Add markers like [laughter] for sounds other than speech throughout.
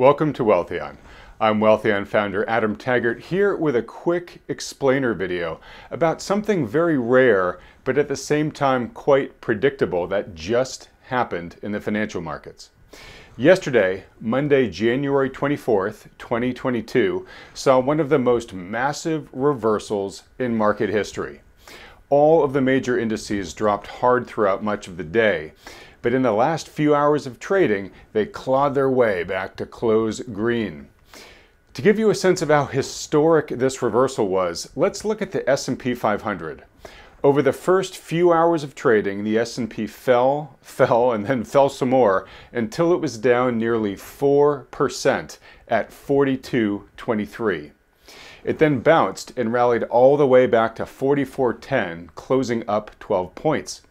Welcome to Wealthion. I'm Wealthion founder Adam Taggart here with a quick explainer video about something very rare but at the same time quite predictable that just happened in the financial markets. Yesterday, Monday, January 24th, 2022, saw one of the most massive reversals in market history. All of the major indices dropped hard throughout much of the day, but in the last few hours of trading, they clawed their way back to close green. To give you a sense of how historic this reversal was, let's look at the S&P 500. Over the first few hours of trading, the S&P fell, [laughs] fell, and then fell some more until it was down nearly 4% at 42.23. It then bounced and rallied all the way back to 44.10, closing up 12 points.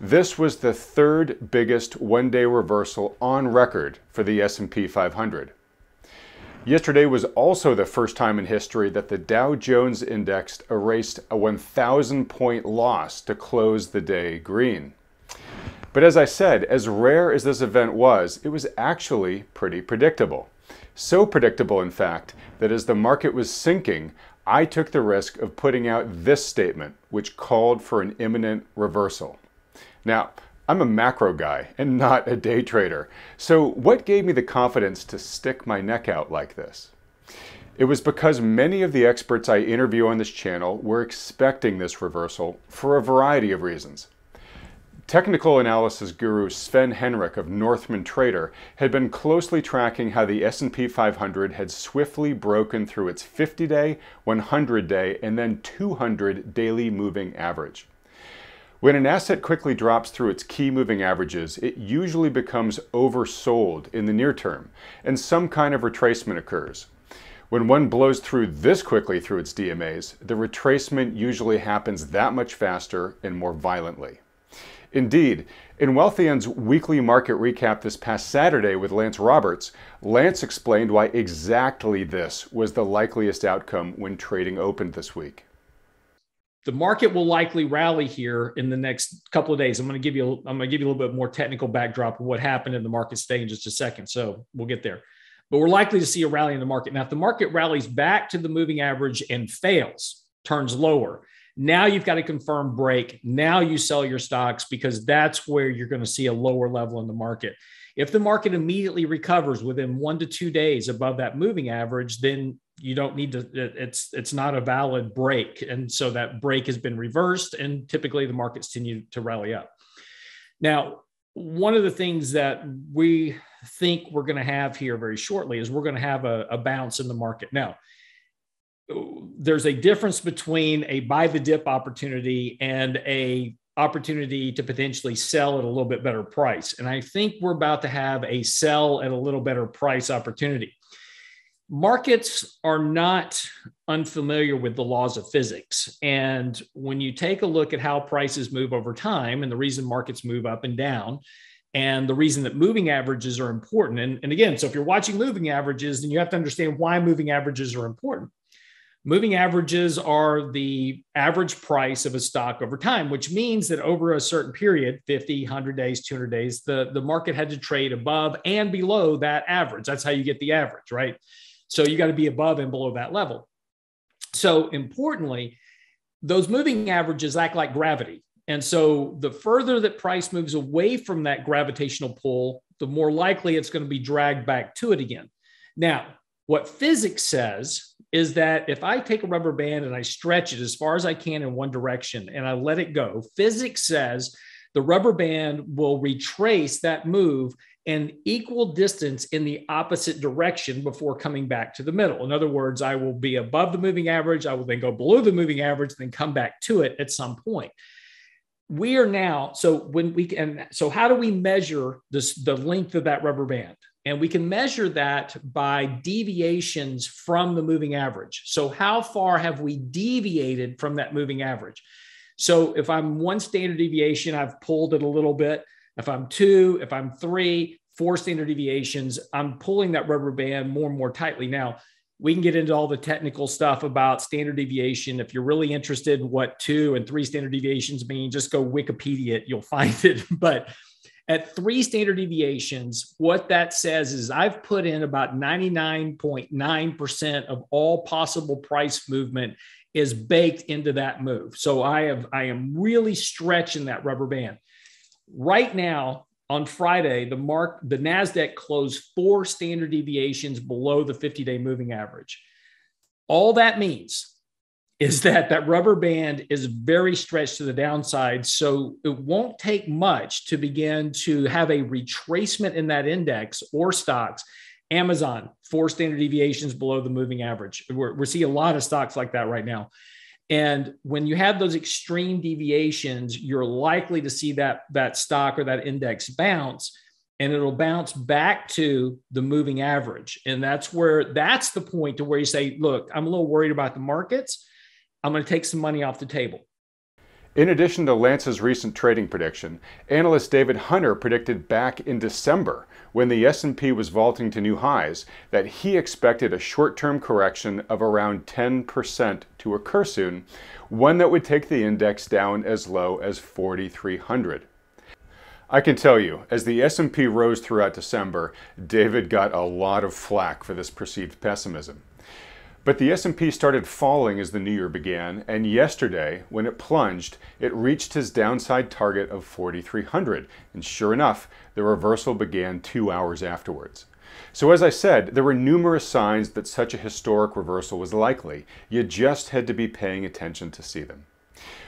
This was the third biggest one-day reversal on record for the S&P 500. Yesterday was also the first time in history that the Dow Jones Index erased a 1,000 point loss to close the day green. But as I said, as rare as this event was, it was actually pretty predictable. So predictable, in fact, that as the market was sinking, I took the risk of putting out this statement, which called for an imminent reversal. Now, I'm a macro guy and not a day trader. So what gave me the confidence to stick my neck out like this? It was because many of the experts I interview on this channel were expecting this reversal for a variety of reasons. Technical analysis guru Sven Henrich of Northman Trader had been closely tracking how the S&P 500 had swiftly broken through its 50-day, 100-day, and then 200 daily moving average. When an asset quickly drops through its key moving averages, it usually becomes oversold in the near term, and some kind of retracement occurs. When one blows through this quickly through its DMAs, the retracement usually happens that much faster and more violently. Indeed, in Wealthion's weekly market recap this past Saturday with Lance Roberts, Lance explained why exactly this was the likeliest outcome when trading opened this week the market will likely rally here in the next couple of days. I'm going to give you I'm going to give you a little bit more technical backdrop of what happened in the market today in just a second. So we'll get there. But we're likely to see a rally in the market. Now, if the market rallies back to the moving average and fails, turns lower, now you've got to confirm break. Now you sell your stocks because that's where you're going to see a lower level in the market. If the market immediately recovers within one to two days above that moving average, then you don't need to it's it's not a valid break and so that break has been reversed and typically the markets continue to rally up now one of the things that we think we're going to have here very shortly is we're going to have a, a bounce in the market now there's a difference between a buy the dip opportunity and a opportunity to potentially sell at a little bit better price and i think we're about to have a sell at a little better price opportunity markets are not unfamiliar with the laws of physics. And when you take a look at how prices move over time and the reason markets move up and down, and the reason that moving averages are important. And, and again, so if you're watching moving averages, then you have to understand why moving averages are important. Moving averages are the average price of a stock over time, which means that over a certain period 50, 100 days, 200 days the, the market had to trade above and below that average. That's how you get the average, right? So you got to be above and below that level. So importantly, those moving averages act like gravity. And so the further that price moves away from that gravitational pull, the more likely it's going to be dragged back to it again. Now, what physics says is that if I take a rubber band and I stretch it as far as I can in one direction and I let it go, physics says the rubber band will retrace that move an equal distance in the opposite direction before coming back to the middle. In other words, I will be above the moving average. I will then go below the moving average, then come back to it at some point. We are now, so when we can, so how do we measure this, the length of that rubber band? And we can measure that by deviations from the moving average. So, how far have we deviated from that moving average? So, if I'm one standard deviation, I've pulled it a little bit. If I'm two, if I'm three, four standard deviations, I'm pulling that rubber band more and more tightly. Now, we can get into all the technical stuff about standard deviation. If you're really interested in what two and three standard deviations mean, just go Wikipedia it, you'll find it. [laughs] But At three standard deviations, what that says is I've put in about 99.9% of all possible price movement is baked into that move. So I have I am really stretching that rubber band. Right now, on Friday, the mark the Nasdaq closed four standard deviations below the 50-day moving average. All that means is that that rubber band is very stretched to the downside. So it won't take much to begin to have a retracement in that index or stocks. Amazon, four standard deviations below the moving average. We're, we're seeing a lot of stocks like that right now. And when you have those extreme deviations, you're likely to see that, that stock or that index bounce and it'll bounce back to the moving average. And that's where that's the point to where you say, look, I'm a little worried about the markets. I'm going to take some money off the table. In addition to Lance's recent trading prediction, analyst David Hunter predicted back in December when the S&P was vaulting to new highs that he expected a short-term correction of around 10% to occur soon, one that would take the index down as low as 4300. I can tell you, as the S&P rose throughout December, David got a lot of flack for this perceived pessimism. But the S&P started falling as the new year began, and yesterday, when it plunged, it reached his downside target of 4,300. And sure enough, the reversal began two hours afterwards. So as I said, there were numerous signs that such a historic reversal was likely. You just had to be paying attention to see them.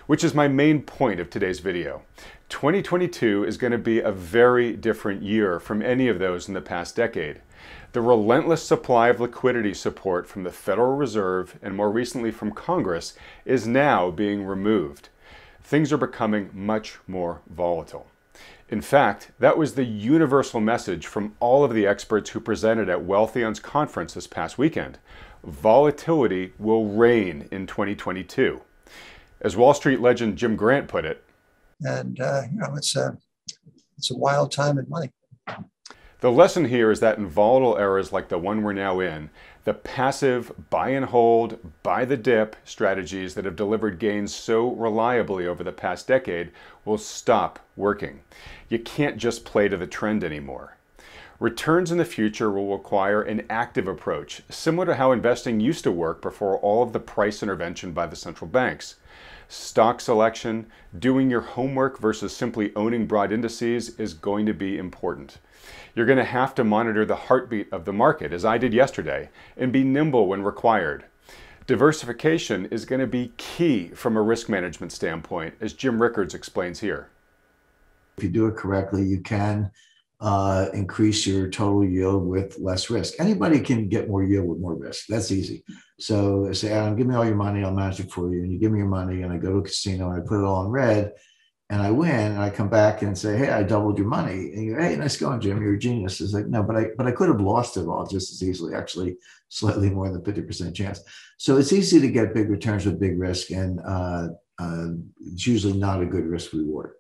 Which is my main point of today's video. 2022 is going to be a very different year from any of those in the past decade. The relentless supply of liquidity support from the Federal Reserve and more recently from Congress is now being removed. Things are becoming much more volatile. In fact, that was the universal message from all of the experts who presented at Wealthion's conference this past weekend. Volatility will reign in 2022. As Wall Street legend Jim Grant put it, and uh, you know it's a it's a wild time in money. The lesson here is that in volatile eras like the one we're now in, the passive buy and hold, buy the dip strategies that have delivered gains so reliably over the past decade will stop working. You can't just play to the trend anymore. Returns in the future will require an active approach, similar to how investing used to work before all of the price intervention by the central banks. Stock selection, doing your homework versus simply owning broad indices is going to be important. You're going to have to monitor the heartbeat of the market, as I did yesterday, and be nimble when required. Diversification is going to be key from a risk management standpoint, as Jim Rickards explains here. If you do it correctly, you can uh, increase your total yield with less risk. Anybody can get more yield with more risk. That's easy. So I say, Adam, give me all your money, I'll manage it for you. And you give me your money, and I go to a casino and I put it all in red and I win, and I come back and say, "Hey, I doubled your money," and you, "Hey, nice going, Jim. You're a genius." It's like, no, but I, but I could have lost it all just as easily. Actually, [laughs] slightly more than fifty percent chance. So it's easy to get big returns with big risk, and uh, uh, it's usually not a good risk reward.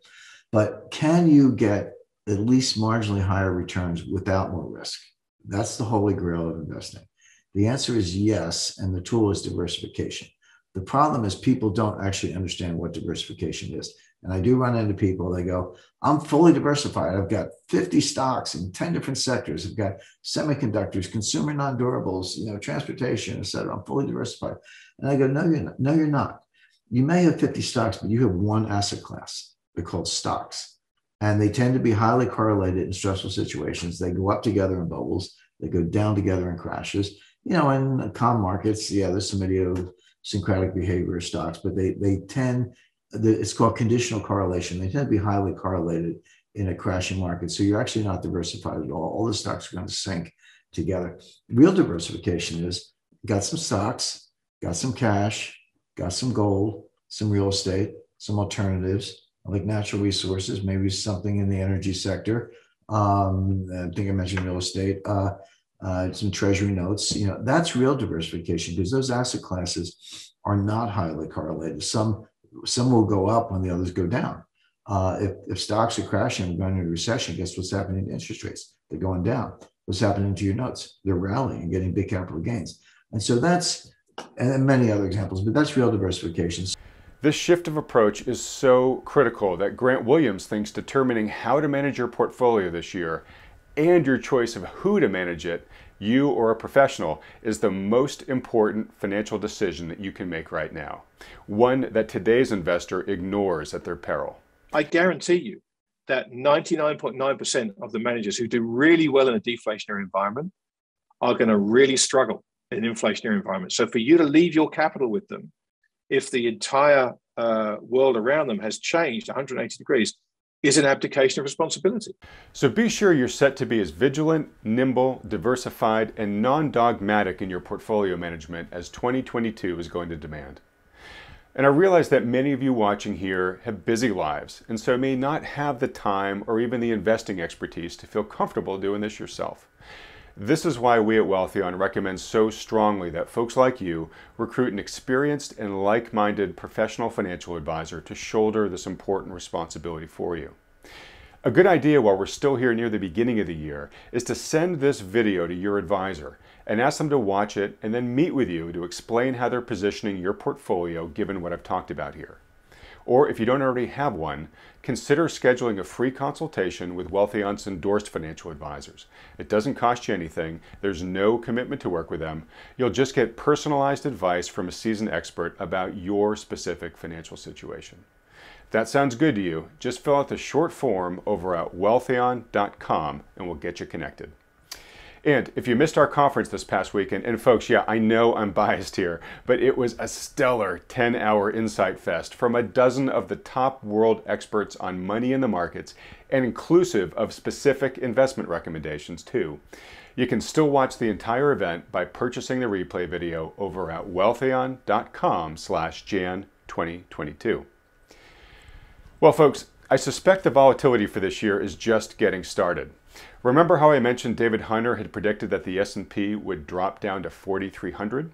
But can you get at least marginally higher returns without more risk? That's the holy grail of investing. The answer is yes, and the tool is diversification. The problem is people don't actually understand what diversification is. And I do run into people, they go, I'm fully diversified. I've got 50 stocks in 10 different sectors. I've got semiconductors, consumer non-durables, you know, transportation, et cetera. I'm fully diversified. And I go, no, you're not. No, you're not. You may have 50 stocks, but you have one asset class. They're called stocks. And they tend to be highly correlated in stressful situations. They go up together in bubbles. They go down together in crashes. You know, in calm markets, yeah, there's some idiosyncratic behavior stocks, but they they tend it's called conditional correlation. They tend to be highly correlated in a crashing market. So you're actually not diversified at all. All the stocks are going to sink together. Real diversification is got some stocks, got some cash, got some gold, some real estate, some alternatives like natural resources, maybe something in the energy sector. Um, I think I mentioned real estate, uh, uh, some treasury notes. You know, that's real diversification because those asset classes are not highly correlated. Some some will go up when the others go down. Uh, if, if stocks are crashing we're going into recession, guess what's happening to interest rates? They're going down. What's happening to your notes? They're rallying and getting big capital gains. And so that's, and many other examples, but that's real diversification. This shift of approach is so critical that Grant Williams thinks determining how to manage your portfolio this year and your choice of who to manage it, you or a professional, is the most important financial decision that you can make right now. One that today's investor ignores at their peril. I guarantee you that 99.9% of the managers who do really well in a deflationary environment are going to really struggle in an inflationary environment. So for you to leave your capital with them if the entire uh, world around them has changed 180 degrees is an abdication of responsibility. So be sure you're set to be as vigilant, nimble, diversified, and non dogmatic in your portfolio management as 2022 is going to demand. And I realize that many of you watching here have busy lives and so may not have the time or even the investing expertise to feel comfortable doing this yourself. This is why we at Wealthion recommend so strongly that folks like you recruit an experienced and like minded professional financial advisor to shoulder this important responsibility for you. A good idea while we're still here near the beginning of the year is to send this video to your advisor and ask them to watch it and then meet with you to explain how they're positioning your portfolio given what I've talked about here. Or if you don't already have one, consider scheduling a free consultation with Wealthion's endorsed financial advisors. It doesn't cost you anything, there's no commitment to work with them. You'll just get personalized advice from a seasoned expert about your specific financial situation. If that sounds good to you, just fill out the short form over at wealthion.com and we'll get you connected. And if you missed our conference this past weekend, and folks, yeah, I know I'm [laughs] biased here, but it was a stellar 10 hour insight fest from a dozen of the top world experts on money in the markets and inclusive of specific investment recommendations, too. You can still watch the entire event by purchasing the replay video over at wealthion.com slash jan 2022. Well, folks, I suspect the volatility for this year is just getting started. Remember how I mentioned David Hunter had predicted that the S&P would drop down to 4300?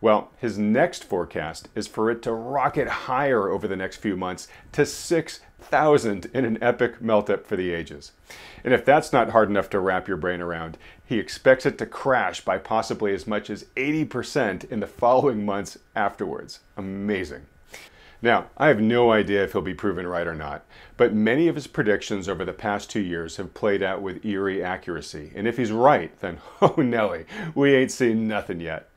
Well, his next forecast is for it to rocket higher over the next few months to 6,000 in an epic melt up for the ages. And if that's not hard enough to wrap your brain around, he expects it to crash by possibly as much as 80% in the following months afterwards. Amazing. Now, I have no idea if he'll be proven right or not, but many of his predictions over the past two years have played out with eerie accuracy. And if he's right, then [laughs] oh Nelly, we ain't seen nothing yet.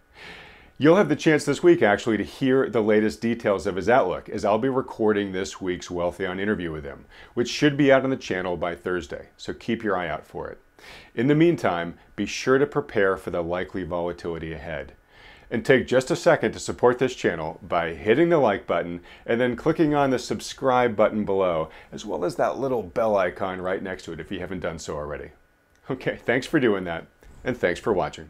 You'll have the chance this week actually to hear the latest details of his outlook as I'll be recording this week's Wealthion interview with him, which should be out on the channel by Thursday, so keep your eye out for it. In the meantime, be sure to prepare for the likely volatility ahead and take just a second to support this channel by hitting the like button and then clicking on the subscribe button below, as well as that little bell icon right next to it if you haven't done so already. Okay, thanks for doing that, and thanks for watching.